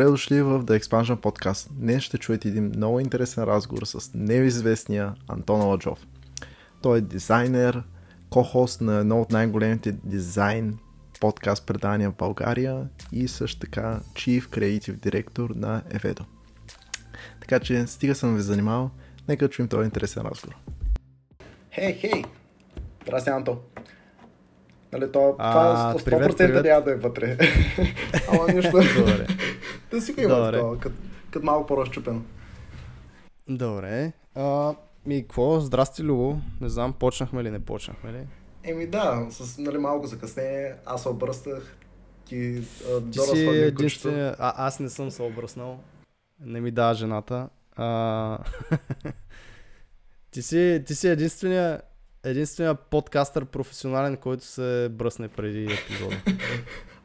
Добре дошли в The Expansion Podcast. Днес ще чуете един много интересен разговор с неизвестния Антон Аладжов. Той е дизайнер, ко-хост на едно от най-големите дизайн подкаст предания в България и също така Chief Creative Director на Evedo. Така че стига съм ви занимавал, нека чуем този интересен разговор. Хей, хей! Здрасти, Анто! Нали, то, това 100%, привет, привет. няма да е вътре. Ама нищо. Добре. Да си го има такова, като, като малко по-разчупено. Добре. А, ми, какво? Здрасти, Любо. Не знам, почнахме ли, не почнахме ли? Еми да, с нали, малко закъснение. Аз се обръстах. Ти, а, ти си единствения... А, аз не съм се обръснал. Не ми дава жената. А... ти, си, ти си единствения единствения подкастър професионален, който се бръсне преди епизода.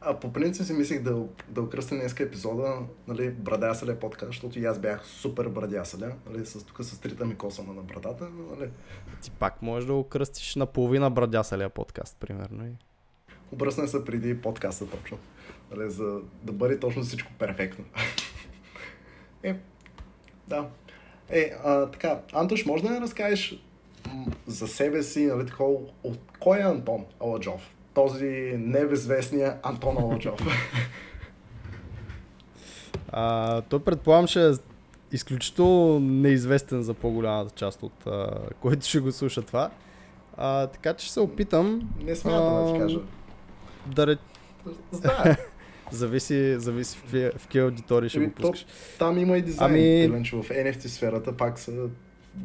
А по принцип си мислих да, да окръстя днес епизода, нали, брадясале подкаст, защото и аз бях супер брадясаля, нали, с, тук с трите ми косама на брадата. Нали. Ти пак можеш да окръстиш наполовина брадясалия подкаст, примерно. И... Обръсна се преди подкаста точно, нали, за да бъде точно всичко перфектно. е, да. Е, а, така, Антош, може да не разкажеш за себе си, нали, такова, от кой е Антон Аладжов? Този небезвестния Антон Аладжов. А, той предполагам, че е изключително неизвестен за по-голямата част от а, който ще го слуша това. А, така че ще се опитам. Не смятам да ти кажа. Да ре... Знае. зависи, зависи в какви аудитории ще го пускаш. То, там има и дизайн, ами... в NFT сферата пак са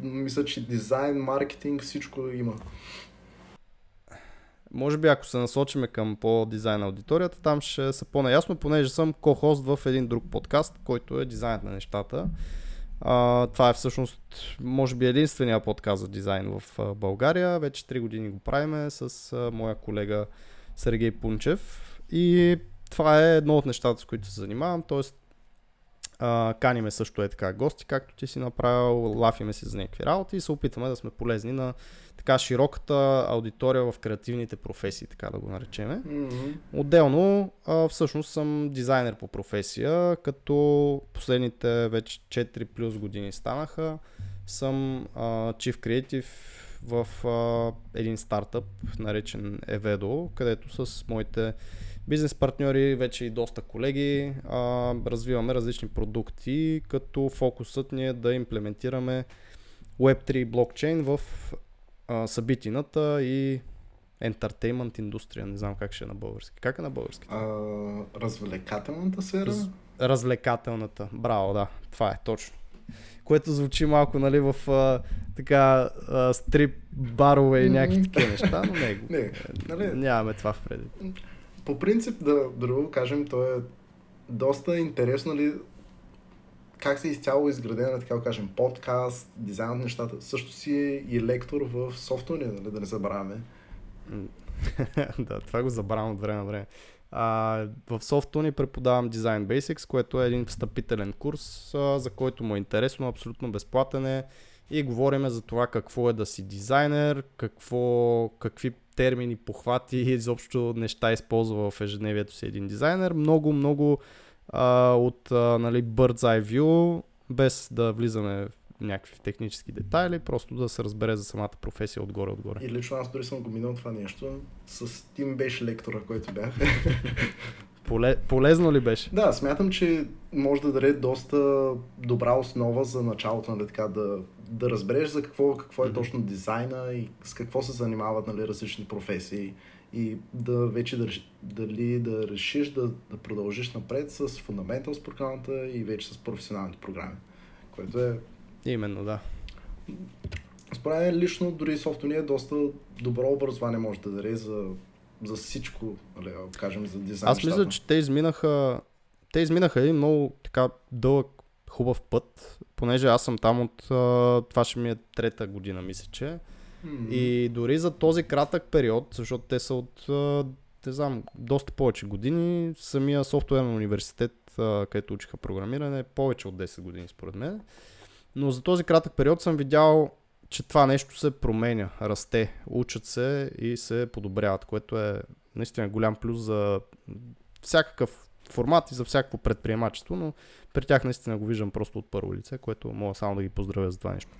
мисля, че дизайн, маркетинг, всичко има. Може би ако се насочиме към по-дизайн аудиторията, там ще са по-наясно, понеже съм ко-хост в един друг подкаст, който е дизайнът на нещата. А, това е всъщност, може би, единствения подкаст за дизайн в България. Вече 3 години го правиме с а, моя колега Сергей Пунчев. И това е едно от нещата, с които се занимавам. Тоест, а, каниме също е така гости, както ти си направил, лафиме си за някакви работи и се опитваме да сме полезни на така широката аудитория в креативните професии, така да го наречеме. Mm-hmm. Отделно, а, всъщност съм дизайнер по професия, като последните вече 4 плюс години станаха. Съм а, Chief Creative в а, един стартъп, наречен Evedo, където с моите бизнес партньори, вече и доста колеги, а, развиваме различни продукти, като фокусът ни е да имплементираме Web3 блокчейн в а, събитината и ентертеймент индустрия, не знам как ще е на български. Как е на български? А, развлекателната сфера? Раз, развлекателната, браво, да, това е точно. Което звучи малко, нали, в а, така а, стрип барове и някакви такива неща, но не, не нали... нямаме това в предвид по принцип, да, друго кажем, то е доста интересно ли как се изцяло изградена, така кажем, подкаст, дизайн на нещата. Също си е и лектор в софтуния, нали, да не забравяме. да, това го забравям от време на време. А, в Softuni преподавам Design Basics, което е един встъпителен курс, а, за който му е интересно, абсолютно безплатен е и говорим за това какво е да си дизайнер, какво, какви термини, похвати и изобщо неща използва в ежедневието си един дизайнер. Много, много а, от а, нали, bird's eye view, без да влизаме в някакви технически детайли, просто да се разбере за самата професия отгоре-отгоре. И лично аз дори съм го минал това нещо. С Тим беше лектора, който бях. Поле, полезно ли беше? Да, смятам, че може да даде доста добра основа за началото, нали, така, да, да разбереш за какво, какво е mm-hmm. точно дизайна и с какво се занимават нали, различни професии и да вече да, дали да решиш да, да продължиш напред с Fundamentals програмата и вече с професионалните програми, което е... Именно, да. Според мен лично дори софтуния е доста добро образование може да даде за за всичко, нали, кажем, за дизайн. Аз мисля, че те изминаха, те изминаха един много така дълъг, хубав път, понеже аз съм там от, това ще ми е трета година, мисля, че. И дори за този кратък период, защото те са от, не знам, доста повече години, самия софтуерен университет, където учиха програмиране, повече от 10 години според мен. Но за този кратък период съм видял че това нещо се променя, расте, учат се и се подобряват, което е наистина голям плюс за всякакъв формат и за всякакво предприемачество, но при тях наистина го виждам просто от първо лице, което мога само да ги поздравя за това нещо.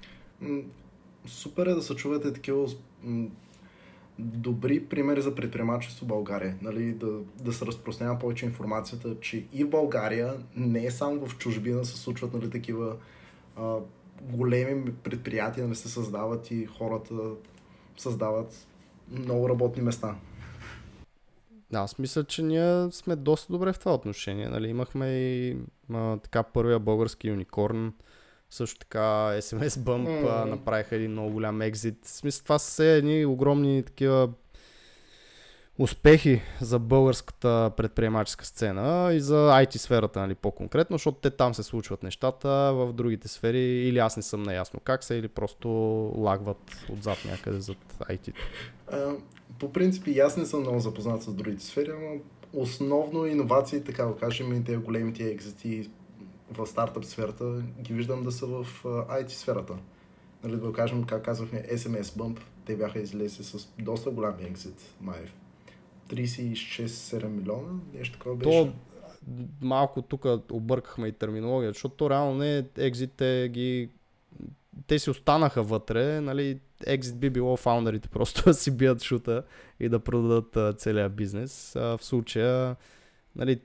Супер е да се чувате такива добри примери за предприемачество в България. Нали, да, да се разпространява повече информацията, че и в България, не е само в чужбина се случват нали, такива а, големи предприятия, нали, се създават и хората създават много работни места. Аз мисля, че ние сме доста добре в това отношение. Нали, имахме и а, така първия български юникорн, също така SMS Bump mm-hmm. направиха един много голям екзит. В смисъл, това са все едни огромни такива успехи за българската предприемаческа сцена и за IT сферата, нали, по-конкретно, защото те там се случват нещата, в другите сфери или аз не съм наясно как са, или просто лагват отзад някъде зад IT. По принцип и аз не съм много запознат с другите сфери, но основно иновации, така да кажем, и тези големите екзити в стартъп сферата ги виждам да са в IT сферата. Нали, да кажем, как казахме, SMS Bump, те бяха излезли с доста голям екзит, май 36-7 милиона, нещо такова беше. То, малко тук объркахме и терминологията, защото то реално не е екзит, те ги те си останаха вътре, нали, екзит би било фаундерите просто да си бият шута и да продадат целият бизнес. А, в случая, нали,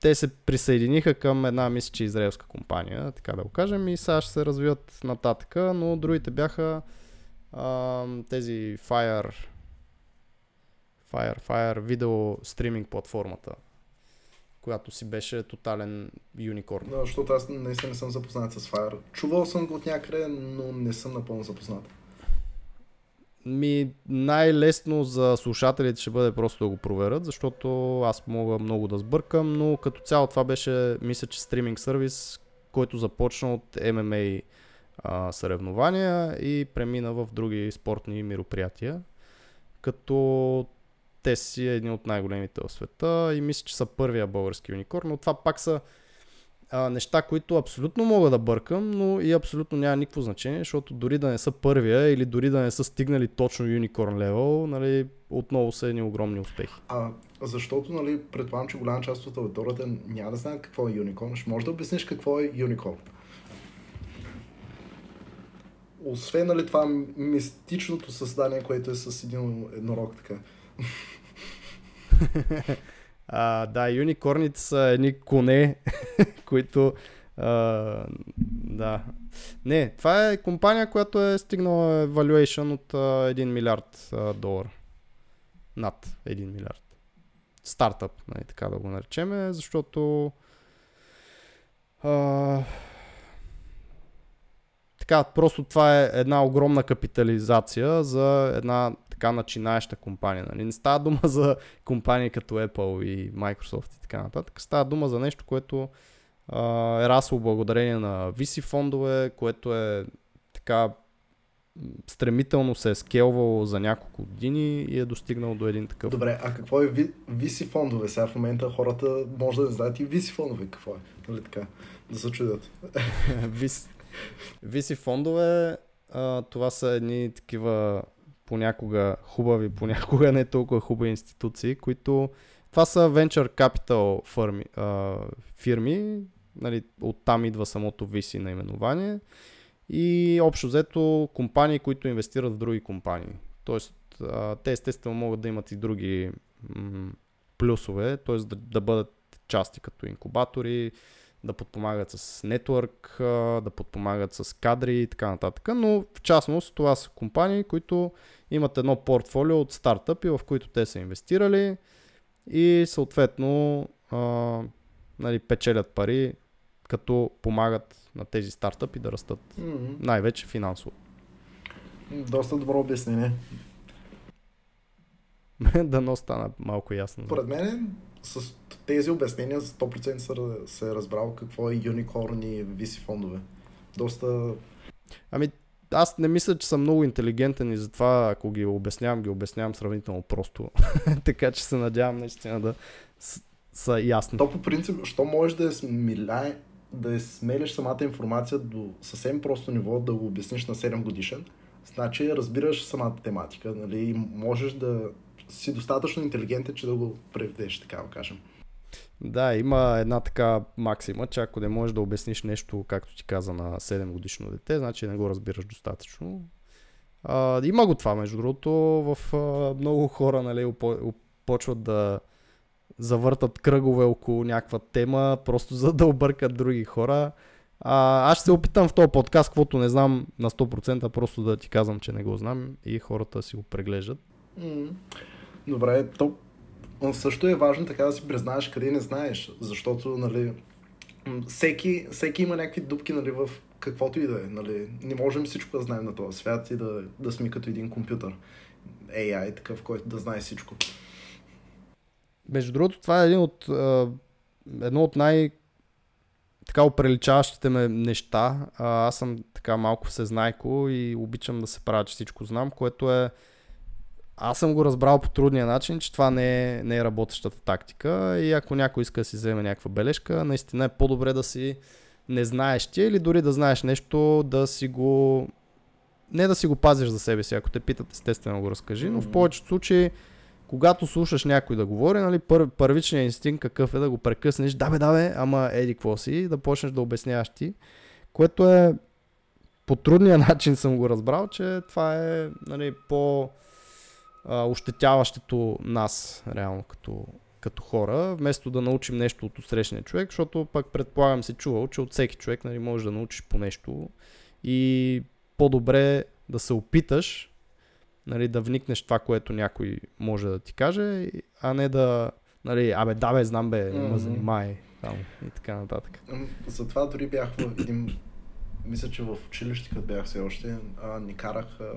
те се присъединиха към една, мисля, че израелска компания, така да го кажем, и сега ще се развиват нататък, но другите бяха а, тези Fire, Fire, Fire видео стриминг платформата, която си беше тотален юникорн. Да, защото аз наистина не съм запознат с Fire. Чувал съм го от някъде, но не съм напълно запознат. Ми най-лесно за слушателите ще бъде просто да го проверят, защото аз мога много да сбъркам, но като цяло това беше, мисля, че стриминг сервис, който започна от MMA а, съревнования и премина в други спортни мероприятия, като те си едни от най-големите в света и мисля, че са първия български уникорн, но това пак са а, неща, които абсолютно мога да бъркам, но и абсолютно няма никакво значение, защото дори да не са първия или дори да не са стигнали точно Unicorn level, нали, отново са едни огромни успехи. А, защото, нали, предполагам, че голяма част от аудиторията няма да знаят какво е Unicorn. Ще можеш да обясниш какво е Unicorn? Освен, нали, това мистичното създание, което е с един еднорог така. А, да, юникорните са едни коне, които а, да. Не, това е компания, която е стигнала valuation от а, 1 милиард а, долар. Над 1 милиард. Стартъп, нали, така да го наречеме, защото а, така, просто това е една огромна капитализация за една така начинаеща компания. Нали? Не става дума за компании като Apple и Microsoft и така нататък. Става дума за нещо, което а, е расло благодарение на VC фондове, което е така стремително се е скелвало за няколко години и е достигнал до един такъв. Добре, а какво е VC фондове? Сега в момента хората може да не знаят и VC фондове какво е. Нали така? Да се чудят. VC фондове, а, това са едни такива понякога хубави, понякога не толкова хубави институции, които това са venture capital фирми, а, фирми нали, оттам идва самото VC наименование и общо взето компании, които инвестират в други компании. Тоест, а, те естествено могат да имат и други м- плюсове, т.е. Да, да бъдат части като инкубатори, да подпомагат с нетворк, да подпомагат с кадри и така нататък. Но в частност това са компании, които имат едно портфолио от стартъпи, в които те са инвестирали и съответно а, нали, печелят пари, като помагат на тези стартъпи да растат mm-hmm. най-вече финансово. Доста добро обяснение. Дано стана малко ясно. Поред мен с тези обяснения за 100% се е разбрал какво е юникорн и VC фондове. Доста... Ами, аз не мисля, че съм много интелигентен и затова, ако ги обяснявам, ги обяснявам сравнително просто. така че се надявам наистина да са ясни. То по принцип, що можеш да е смиляе, да смелиш самата информация до съвсем просто ниво, да го обясниш на 7 годишен, значи разбираш самата тематика, нали, можеш да си достатъчно интелигентен, че да го преведеш, така да кажем. Да, има една така максима, че ако не можеш да обясниш нещо, както ти каза на 7 годишно дете, значи не го разбираш достатъчно. А, има го това, между другото, в а, много хора нали, почват да завъртат кръгове около някаква тема, просто за да объркат други хора. А, аз ще се опитам в този подкаст, каквото не знам на 100%, просто да ти казвам, че не го знам и хората си го преглеждат. Добре, то също е важно така да си признаеш къде не знаеш, защото, нали, всеки, всеки има някакви дупки, нали, в каквото и да е, нали. Не можем всичко да знаем на този свят и да, да сме като един компютър. AI, такъв, който да знае всичко. Между другото, това е един от, едно от най- така оприличаващите ме неща. Аз съм така малко всезнайко и обичам да се правя, че всичко знам, което е аз съм го разбрал по трудния начин, че това не е, не е работещата тактика. И ако някой иска да си вземе някаква бележка, наистина е по-добре да си не знаеш ти или дори да знаеш нещо, да си го... Не да си го пазиш за себе си, ако те питат, естествено го разкажи, но в повечето случаи когато слушаш някой да говори, нали, пър, първичният инстинкт какъв е да го прекъснеш, да бе, да бе, ама еди какво си, да почнеш да обясняваш ти, което е по трудния начин съм го разбрал, че това е нали, по ощетяващото нас, реално, като, като хора, вместо да научим нещо от срещния човек, защото пък предполагам си чувал, че от всеки човек нали, можеш да научиш по нещо и по-добре да се опиташ нали, да вникнеш това, което някой може да ти каже, а не да, нали, абе, да бе, знам бе, не ме занимай, там, и така нататък. Затова дори бях в един, мисля, че в училище, като бях все още, а, ни карах а...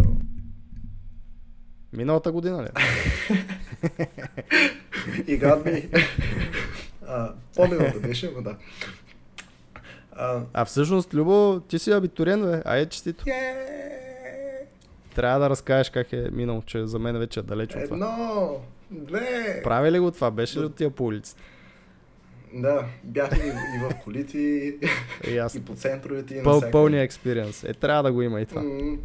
Миналата година ли? и гад ми. По-миналата беше, но да. А, а всъщност, Любо, ти си абитуриен, бе. Ай, честито. Yeah! Трябва да разкажеш как е минал, че за мен вече е далеч от това. Едно, две. Прави ли го това? Беше ли от тия по улиците? Да, бях и, и в колите, и, и по центровете. И Пъл, пълния експириенс. Е, трябва да го има и това. Mm,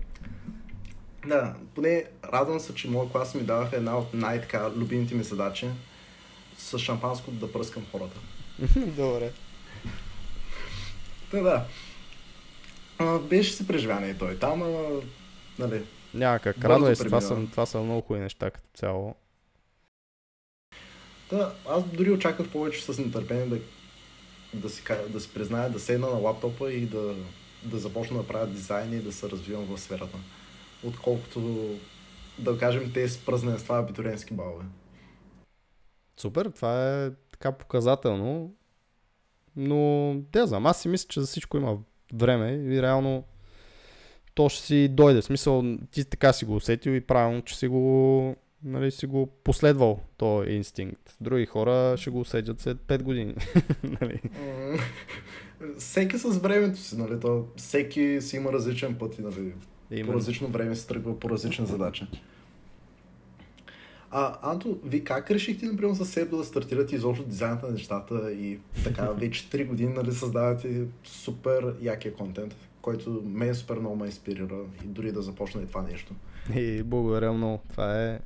да, поне радвам се, че моят клас ми даваха една от най-така любимите ми задачи с шампанско да пръскам хората. Добре. Да, да. А, беше си преживяване и той там, а, нали, няма как. Радвай се, това са, това са много хубави неща като цяло. Да, аз дори очаквах повече с нетърпение да, да, си, да си призная, да седна на лаптопа и да, да започна да правя дизайн и да се развивам в сферата. Отколкото, да кажем, те с празненства абитуренски балове. Супер, това е така показателно. Но, да знам, аз си мисля, че за всичко има време и реално то ще си дойде. В смисъл, ти така си го усетил и правилно, че си го, нали, си го последвал този инстинкт. Други хора ще го усетят след 5 години. нали? Всеки с времето си, нали? То, всеки си има различен път и нали, по различно време се тръгва по различна задача. А, Анто, ви как решихте, например, със себе да стартирате изобщо дизайната на нещата и така вече 3 години нали, създавате супер якия контент? който мен супер много ме инспирира и дори да започна и това нещо. И благодаря много. Това е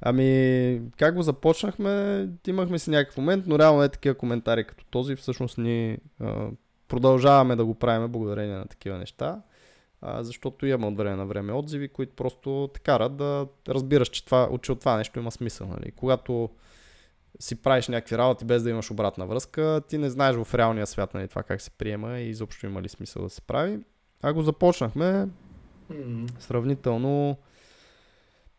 Ами, как го започнахме, имахме си някакъв момент, но реално е такива коментари като този. Всъщност ни а, продължаваме да го правим благодарение на такива неща, а, защото имаме от време на време отзиви, които просто те карат да разбираш, че, това, че от това нещо има смисъл. Нали? Когато си правиш някакви работи без да имаш обратна връзка, ти не знаеш в реалния свят нали, това как се приема и изобщо има ли смисъл да се прави. А го започнахме mm-hmm. сравнително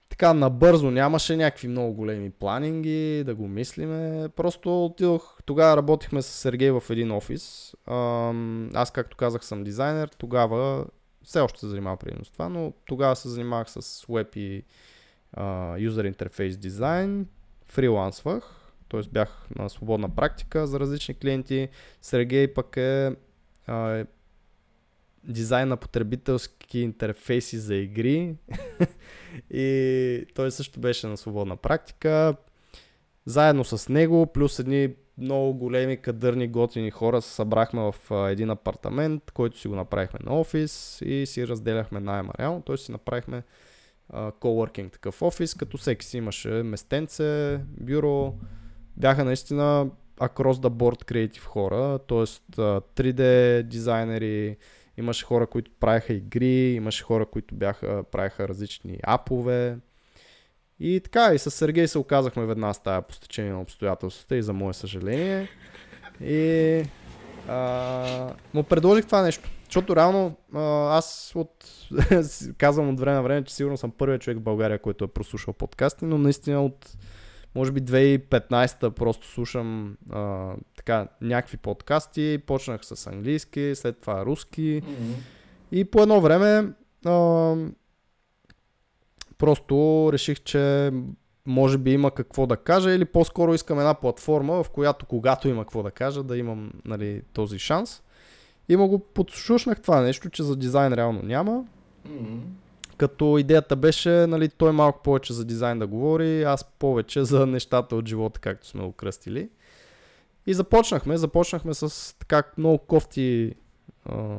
така набързо, нямаше някакви много големи планинги, да го мислиме. Просто отидох, тогава работихме с Сергей в един офис. Аз, както казах, съм дизайнер. Тогава, все още се занимавам предимно с това, но тогава се занимавах с веб и юзер интерфейс дизайн. Фрилансвах т.е. бях на свободна практика за различни клиенти. Сергей пък е, а, дизайн на потребителски интерфейси за игри и той също беше на свободна практика. Заедно с него, плюс едни много големи, кадърни, готини хора се събрахме в един апартамент, който си го направихме на офис и си разделяхме найема реално, т.е. си направихме coworking такъв офис, като всеки си имаше местенце, бюро, бяха наистина across the board creative хора, т.е. 3D дизайнери, имаше хора, които правеха игри, имаше хора, които бяха, правеха различни апове. И така, и с Сергей се оказахме веднага с тази по стечение на обстоятелствата и за мое съжаление. И а, му предложих това нещо. Защото реално аз от, казвам от време на време, че сигурно съм първият човек в България, който е прослушал подкасти, но наистина от може би 2015 просто слушам а, така някакви подкасти, почнах с английски, след това руски mm-hmm. и по едно време а, просто реших, че може би има какво да кажа или по-скоро искам една платформа, в която когато има какво да кажа, да имам нали, този шанс. И му го подслушнах това нещо, че за дизайн реално няма. Mm-hmm. Като идеята беше, нали, той малко повече за дизайн да говори, аз повече за нещата от живота, както сме го кръстили. И започнахме, започнахме с така много кофти а,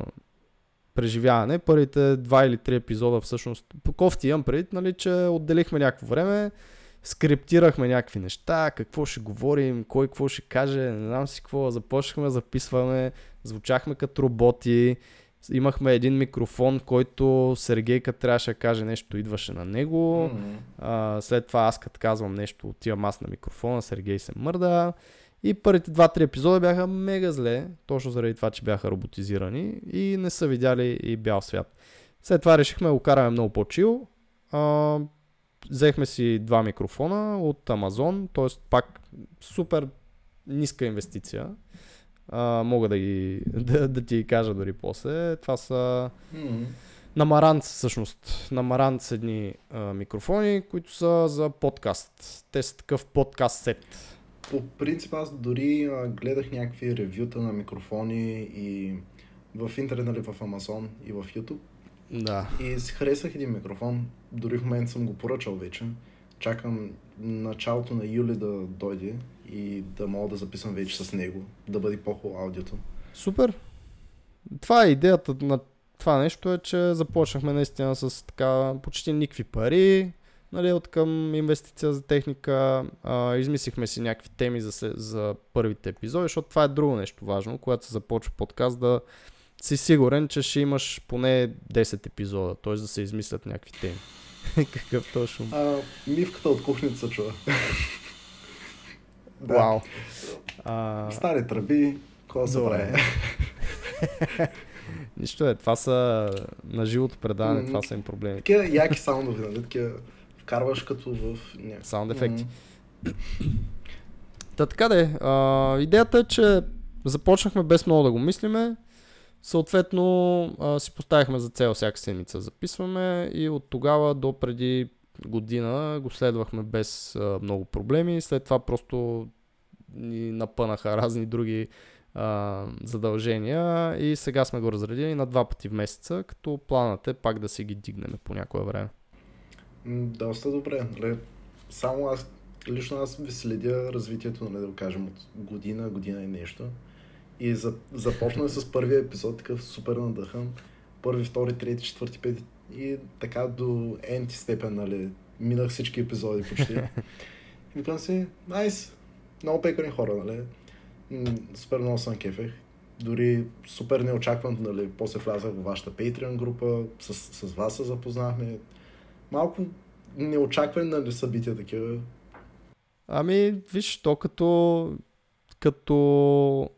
преживяване. Първите два или три епизода всъщност, по кофти имам преди, нали, че отделихме някакво време, скриптирахме някакви неща, какво ще говорим, кой какво ще каже, не знам си какво, започнахме записваме, звучахме като роботи, имахме един микрофон, който Сергейка трябваше да каже нещо, идваше на него. Mm-hmm. А, след това аз като казвам нещо, отивам аз на микрофона, Сергей се мърда. И първите два-три епизода бяха мега зле, точно заради това, че бяха роботизирани и не са видяли и бял свят. След това решихме да го караме много по-чил. А, взехме си два микрофона от Amazon, т.е. пак супер ниска инвестиция. А, мога да, ги, да, да ти кажа дори после. Това са mm-hmm. на Марант всъщност. На Марант са едни а, микрофони, които са за подкаст. Те са такъв подкаст сет. По принцип аз дори а, гледах някакви ревюта на микрофони и в интернет, нали, в Amazon и в YouTube. Да. И си харесах един микрофон. Дори в момента съм го поръчал вече. Чакам началото на юли да дойде и да мога да записвам вече с него, да бъде по-хубаво аудиото. Супер! Това е идеята на това нещо е, че започнахме наистина с така почти никакви пари, нали, от към инвестиция за техника, а, измислихме си някакви теми за, за първите епизоди, защото това е друго нещо важно, когато се започва подкаст да си сигурен, че ще имаш поне 10 епизода, т.е. да се измислят някакви теми. Какъв точно? А, мивката от кухнята се чува. Да. Вау. А... Стари тръби, какво се прави? Нищо е, това са на живото предаване, mm-hmm. това са им проблеми. Такива яки саундове, нали? Такива вкарваш като в... Саунд ефекти. Mm-hmm. Та така де, а, идеята е, че започнахме без много да го мислиме. Съответно а, си поставихме за цел всяка седмица записваме и от тогава до преди година го следвахме без а, много проблеми. След това просто ни напънаха разни други а, задължения и сега сме го разредили на два пъти в месеца, като планът е пак да си ги дигнем по някое време. Доста добре. Нали? Само аз, лично аз ви следя развитието, нали, да кажем, от година, година и нещо. И за, започна с първия епизод, такъв супер надъхан. Първи, втори, трети, четвърти, пети и така до енти степен, нали, минах всички епизоди почти. и викам си, найс, много пекани хора, нали, супер много съм кефех. Дори супер неочаквано, нали, после влязах в вашата Patreon група, с, с вас се запознахме. Малко неочаквани нали, събития такива. Ами, виж, то като, като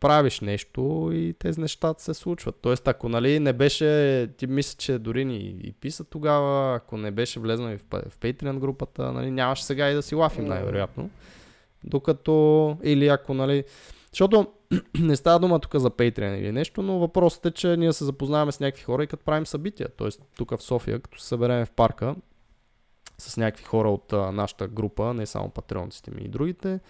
правиш нещо и тези нещата се случват. Тоест, ако нали, не беше, ти мисля, че дори ни и писа тогава, ако не беше влезнал в, в Patreon групата, нали, нямаше сега и да си лафим най-вероятно. Докато, или ако, нали, защото не става дума тук за Patreon или нещо, но въпросът е, че ние се запознаваме с някакви хора и като правим събития. Тоест, тук в София, като се съберем в парка с някакви хора от а, нашата група, не само патреонците ми и другите,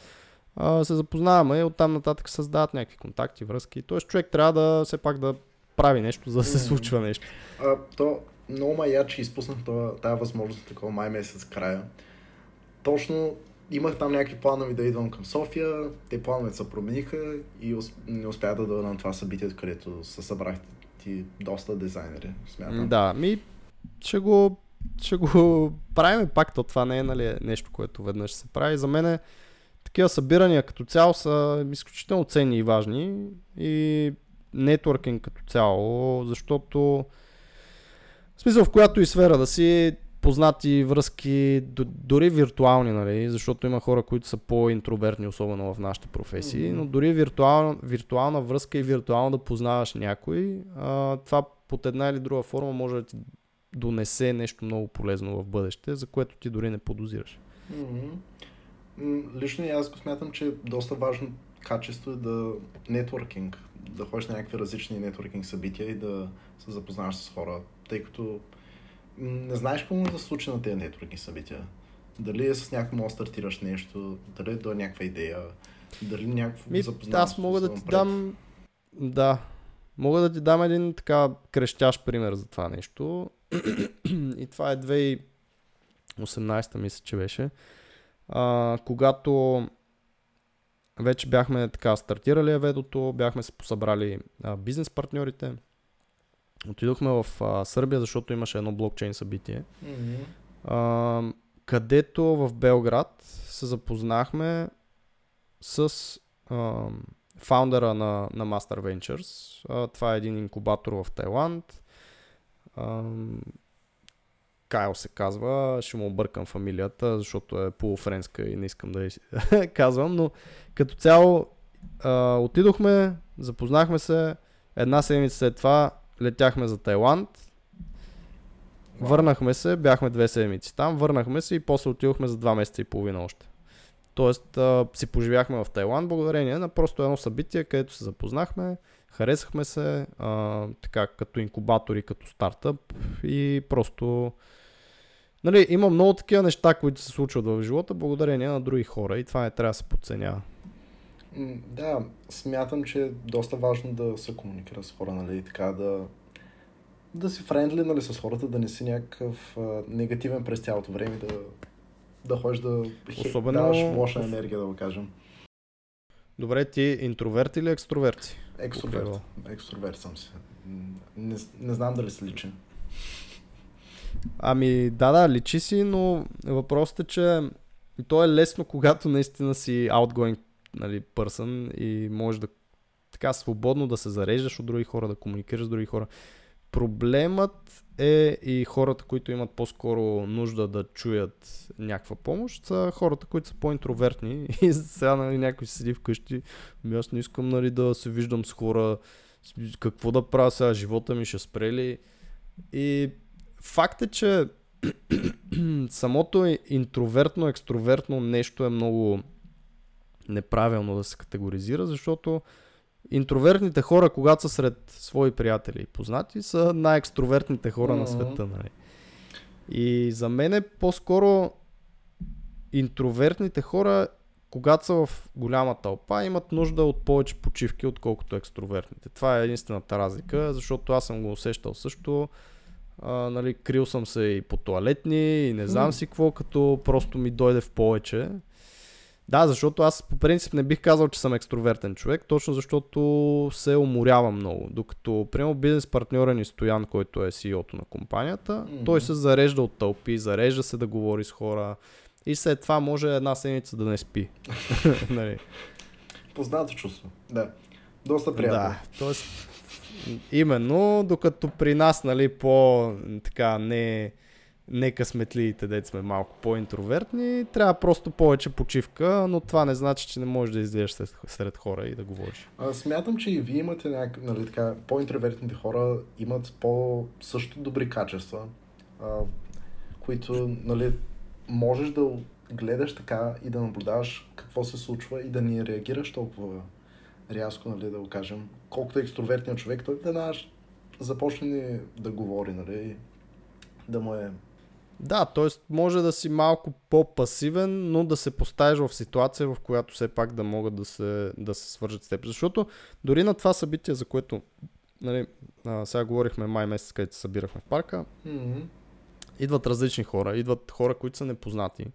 а, се запознаваме и оттам нататък създават някакви контакти, връзки. Тоест човек трябва да все пак да прави нещо, за да се случва нещо. А, то много ма я, че изпуснах тази възможност такова май месец края. Точно имах там някакви планове да идвам към София, те планове се промениха и не успях да дойда на това събитие, където се събрахте ти доста дизайнери, смятам. Да, ми ще го, ще го правим пак, то това не е нали, нещо, което веднъж се прави. За мен е такива събирания като цяло са изключително ценни и важни и нетворкинг като цяло, защото в смисъл в която и сфера да си познати връзки, дори виртуални, нали, защото има хора, които са по-интровертни, особено в нашите професии, но дори виртуална, виртуална връзка и виртуално да познаваш някой, а, това под една или друга форма може да ти донесе нещо много полезно в бъдеще, за което ти дори не подозираш. Mm-hmm. Лично и аз го смятам, че доста важно качество е да нетворкинг, да ходиш на някакви различни нетворкинг събития и да се запознаваш с хора, тъй като не знаеш какво може да се случи на тези нетворкинг събития. Дали е с някакво може стартираш нещо, дали е до някаква идея, дали някакво Ми, Аз мога да ти напред. дам... Да, мога да ти дам един така крещящ пример за това нещо. и това е 2018 мисля, че беше. А, когато вече бяхме така стартирали еведото, бяхме се посъбрали а, бизнес партньорите. Отидохме в а, Сърбия, защото имаше едно блокчейн събитие, mm-hmm. а, където в Белград се запознахме с а, фаундъра на, на Master Ventures. А, това е един инкубатор в Тайланд. А, Кайл се казва, ще му объркам фамилията, защото е полуфренска и не искам да казвам, но като цяло а, отидохме, запознахме се, една седмица след това летяхме за Тайланд, върнахме се, бяхме две седмици там, върнахме се и после отидохме за два месеца и половина още. Тоест а, си поживяхме в Тайланд благодарение на просто едно събитие, където се запознахме, харесахме се, а, така като инкубатори, като стартъп и просто Нали, има много такива неща, които се случват в живота благодарение на други хора и това не трябва да се подценява. Да, смятам, че е доста важно да се комуникира с хора, нали, така да, да си френдли нали, с хората, да не си някакъв а, негативен през цялото време, да, да ходиш да Особено... даваш лоша енергия, да го кажем. Добре, ти интроверт или екстроверт? Екстроверт. Екстроверт съм си. Не, не знам дали се личи. Ами да, да, личи си, но въпросът е, че то е лесно, когато наистина си outgoing нали, person и можеш да така свободно да се зареждаш от други хора, да комуникираш с други хора. Проблемът е и хората, които имат по-скоро нужда да чуят някаква помощ, са хората, които са по-интровертни и сега нали, някой седи вкъщи, ами аз не искам нали, да се виждам с хора, какво да правя сега, живота ми ще спрели. И факт е, че самото интровертно, екстровертно нещо е много неправилно да се категоризира, защото интровертните хора, когато са сред свои приятели и познати, са най-екстровертните хора mm-hmm. на света. Нали? И за мен е по-скоро интровертните хора, когато са в голяма тълпа, имат нужда от повече почивки, отколкото екстровертните. Това е единствената разлика, защото аз съм го усещал също а, нали, крил съм се и по туалетни и не знам си какво, като просто ми дойде в повече. Да, защото аз по принцип не бих казал, че съм екстровертен човек, точно защото се уморявам много. Докато, примерно, бизнес партньора ни Стоян, който е CEO-то на компанията, mm-hmm. той се зарежда от тълпи, зарежда се да говори с хора и след това може една седмица да не спи. нали? Познато чувство, да. Доста приятно. Да, т.е. Именно, докато при нас, нали, по така не, не късметливите, дете сме малко по-интровертни, трябва просто повече почивка, но това не значи, че не можеш да излезеш сред, хора и да говориш. А, смятам, че и вие имате някак, нали, така, по-интровертните хора имат по-също добри качества, а, които нали, можеш да гледаш така и да наблюдаваш какво се случва и да ни реагираш толкова рязко, нали, да го кажем, колкото е екстровертният човек, той веднага започне да говори, нали, да му е да, т.е. може да си малко по-пасивен, но да се поставиш в ситуация, в която все пак да могат да се, да се свържат с теб. Защото дори на това събитие, за което нали, а, сега говорихме май месец, където се събирахме в парка, mm-hmm. идват различни хора, идват хора, които са непознати.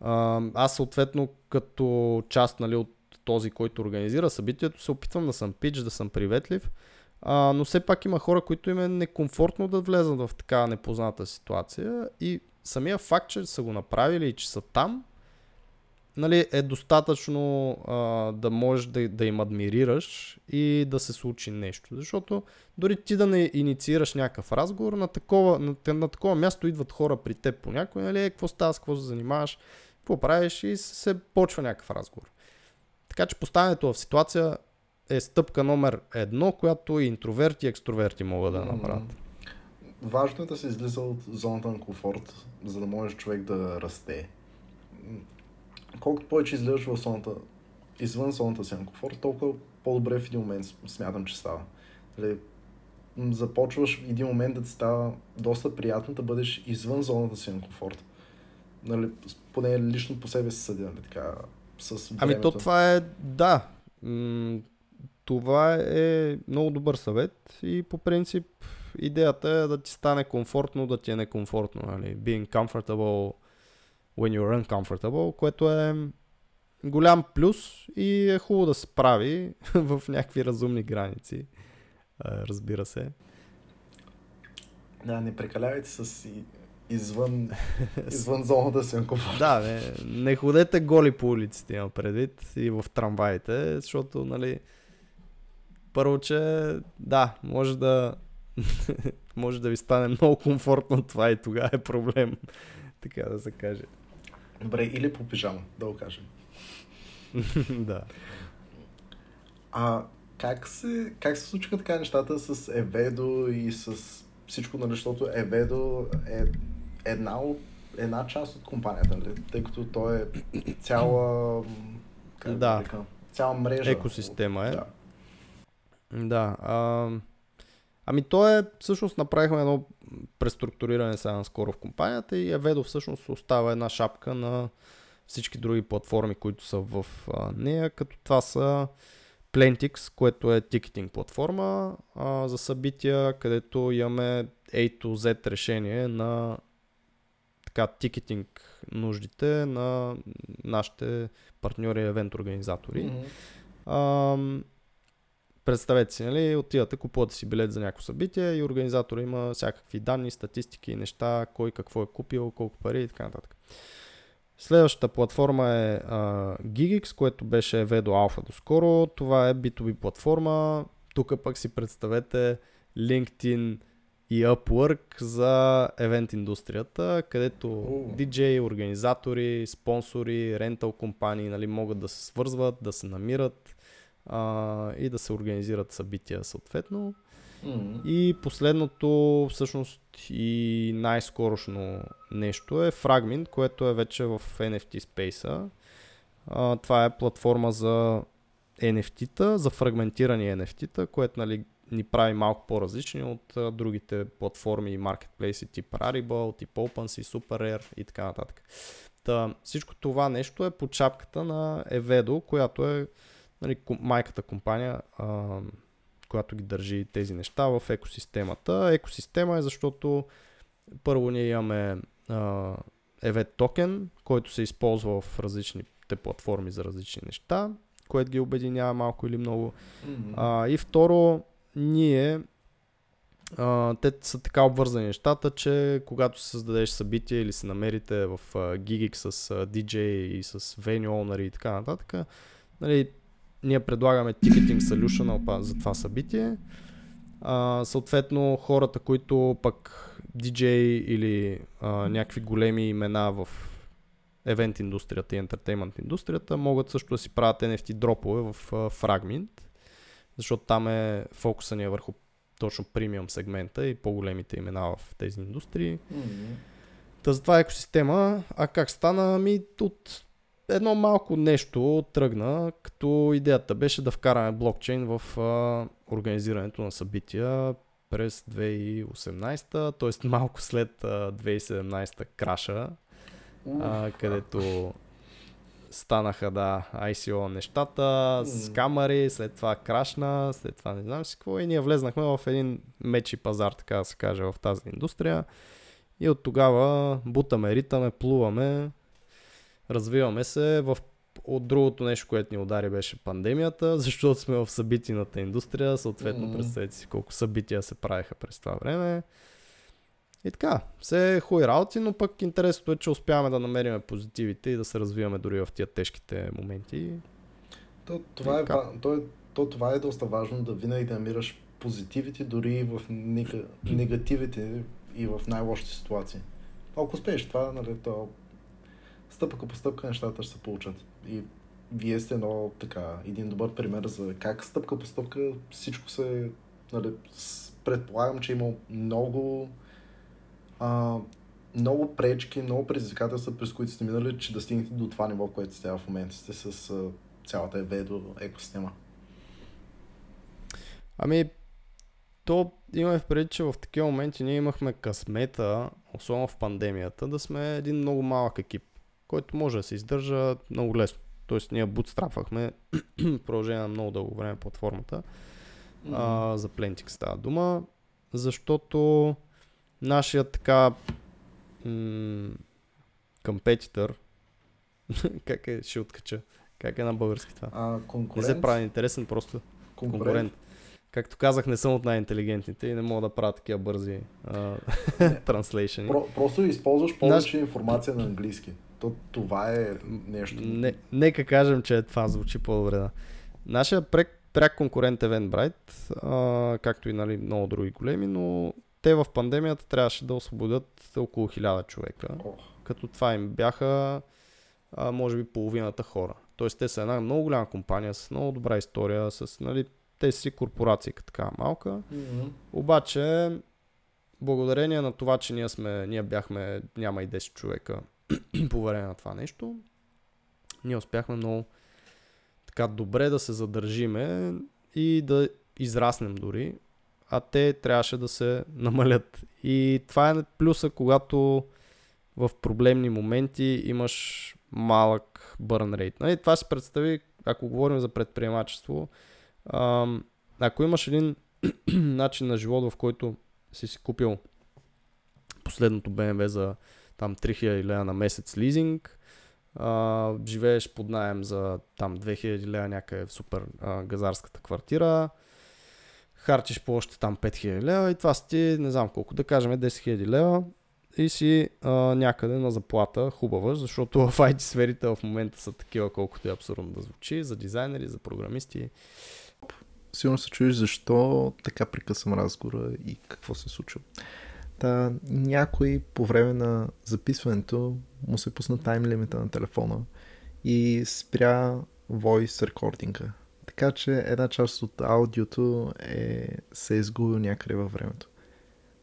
А, аз съответно като част нали, от този, който организира събитието, се опитвам да съм пич, да съм приветлив, а, но все пак има хора, които им е некомфортно да влезат в така непозната ситуация и самия факт, че са го направили и че са там, нали, е достатъчно а, да можеш да, да им адмирираш и да се случи нещо. Защото дори ти да не инициираш някакъв разговор, на такова, на, на такова място идват хора при теб по някой, нали, е, какво става, с какво се занимаваш, какво правиш и се почва някакъв разговор. Така че поставянето в ситуация е стъпка номер едно, която и интроверти и екстроверти могат да направят. Важно е да се излиза от зоната на комфорт, за да може човек да расте. Колкото повече излизаш в зоната, извън зоната си на комфорт, толкова по-добре в един момент смятам, че става. Нали, започваш в един момент да ти става доста приятно да бъдеш извън зоната си на комфорт. Нали, поне лично по себе си съдя, нали, така, с времето. Ами то това е, да, това е много добър съвет и по принцип идеята е да ти стане комфортно, да ти е некомфортно. Нали? Being comfortable when you're uncomfortable, което е голям плюс и е хубаво да се прави в някакви разумни граници. Разбира се. Да, не прекалявайте с извън, извън зоната си на комфорт. Да, не, не ходете голи по улиците, имам предвид, и в трамваите, защото, нали, първо, че да, може да може да ви стане много комфортно това и тогава е проблем, така да се каже. Добре, или по пижама, да го кажем. да. А как се, как се случиха така нещата с Еведо и с всичко, нали, защото Еведо е една, от, една част от компанията, нали? тъй като той е цяла, как да. Цяла мрежа. Екосистема е. Да. Да. А, ами то е, всъщност направихме едно преструктуриране сега наскоро в компанията и Еведо всъщност остава една шапка на всички други платформи, които са в а, нея, като това са Plantix, което е тикетинг платформа а, за събития, където имаме A to Z решение на така тикетинг нуждите на нашите партньори и евент организатори. Mm-hmm. Представете си, нали, отивате, купувате си билет за някакво събитие и организатор има всякакви данни, статистики, неща, кой какво е купил, колко пари и така нататък. Следващата платформа е uh, Gigix, което беше Vedo Alpha доскоро. Това е B2B платформа. Тук пък си представете LinkedIn и Upwork за евент индустрията, където. DJ, организатори, спонсори, рентал компании нали, могат да се свързват, да се намират а, и да се организират събития съответно. Mm-hmm. И последното, всъщност и най-скорошно нещо е Fragment, което е вече в NFT Space. А, това е платформа за NFT-та, за фрагментирани NFT-та, което нали, ни прави малко по-различни от а, другите платформи и маркетплейси тип Rarible, тип OpenSea, SuperAir и така нататък. Та, всичко това нещо е под чапката на Evedo, която е нали, майката компания, а, която ги държи тези неща в екосистемата. Екосистема е защото първо ние имаме а, Evet токен, който се използва в различните платформи за различни неща, което ги обединява малко или много. Mm-hmm. А, и второ, ние Uh, те са така обвързани нещата, че когато се създадеш събитие или се намерите в uh, Gigix с uh, DJ и с venue owner и така нататък, нали, ние предлагаме ticketing solution за това събитие. Uh, съответно, хората, които пък DJ или uh, някакви големи имена в евент индустрията и ентертеймент индустрията могат също да си правят NFT дропове в uh, Fragment, защото там е фокуса ни е върху точно премиум сегмента и по-големите имена в тези индустрии. Mm-hmm. Та затова е екосистема. А как стана? Ми от едно малко нещо тръгна, като идеята беше да вкараме блокчейн в а, организирането на събития през 2018, т.е. малко след а, 2017 краша, а, където станаха да ICO нещата с камери, след това крашна, след това не знам си какво. И ние влезнахме в един мечи пазар, така да се каже, в тази индустрия. И от тогава бутаме, ритаме, плуваме, развиваме се в от другото нещо, което ни удари беше пандемията, защото сме в събитийната индустрия, съответно mm-hmm. представете си колко събития се правиха през това време. И така, все хуй работи, но пък интересното е, че успяваме да намерим позитивите и да се развиваме дори в тия тежките моменти. То, това, е, то, е, то, това е доста важно, да винаги да намираш позитивите, дори и в негативите и в най-лошите ситуации. Ако успееш това, нали, то стъпка по стъпка нещата ще се получат. И вие сте едно така, един добър пример за как стъпка по стъпка всичко се, нали, предполагам, че има много а, много пречки, много предизвикателства, през които сте минали, че да стигнете до това ниво, което сте в момента сте с а, цялата еведо екосистема. Ами, то имаме в преди, че в такива моменти ние имахме късмета, особено в пандемията, да сме един много малък екип, който може да се издържа много лесно. Тоест ние бутстрапвахме продължение на много дълго време платформата. Mm-hmm. А, за Plentix става дума, защото нашия така компетитър, как е, ще откача, как е на български това? А, конкурент? Не се прави интересен, просто конкурент. конкурент. Както казах, не съм от най-интелигентните и не мога да правя такива бързи транслейшени. Про, просто използваш повече Наш... информация на английски. То, това е нещо. Не, нека кажем, че това звучи по-добре. Да. Нашия прек, пряк конкурент е Eventbrite, а, както и нали, много други големи, но те в пандемията трябваше да освободят около 1000 човека. Oh. Като това им бяха, а, може би, половината хора. Тоест, те са една много голяма компания с много добра история, с нали, те си корпорации като така малка. Mm-hmm. Обаче, благодарение на това, че ние, сме, ние бяхме няма и 10 човека по време на това нещо, ние успяхме много така добре да се задържиме и да израснем дори, а те трябваше да се намалят. И това е плюса, когато в проблемни моменти имаш малък burn rate. Нали, това се представи, ако говорим за предприемачество, ако имаш един начин на живот, в който си си купил последното BMW за там 3000 лева на месец лизинг, а, живееш под найем за там 2000 лева някъде в супер а, газарската квартира, харчиш по още там 5000 лева и това си не знам колко, да кажем 10 000 лева и си а, някъде на заплата хубава, защото в IT сферите в момента са такива, колкото е абсурдно да звучи, за дизайнери, за програмисти. Сигурно се чуеш защо така прекъсвам разговора и какво се случва. Та, някой по време на записването му се пусна тайм лимита на телефона и спря voice рекординга. Така че една част от аудиото е, се е изгубил някъде във времето.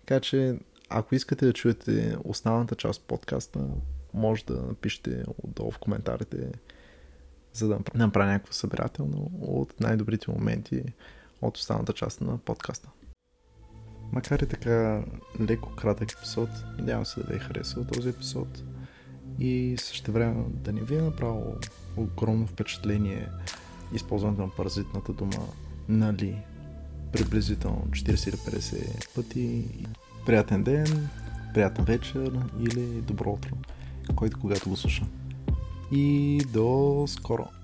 Така че ако искате да чуете останалата част от подкаста, може да напишете отдолу в коментарите, за да направя някакво събирателно от най-добрите моменти от останалата част на подкаста. Макар и така леко кратък епизод, надявам се да ви е харесал този епизод и също време да не ви е направил огромно впечатление използването на паразитната дума нали приблизително 40-50 пъти. Приятен ден, приятен вечер или добро утро, който когато го слуша. И до скоро!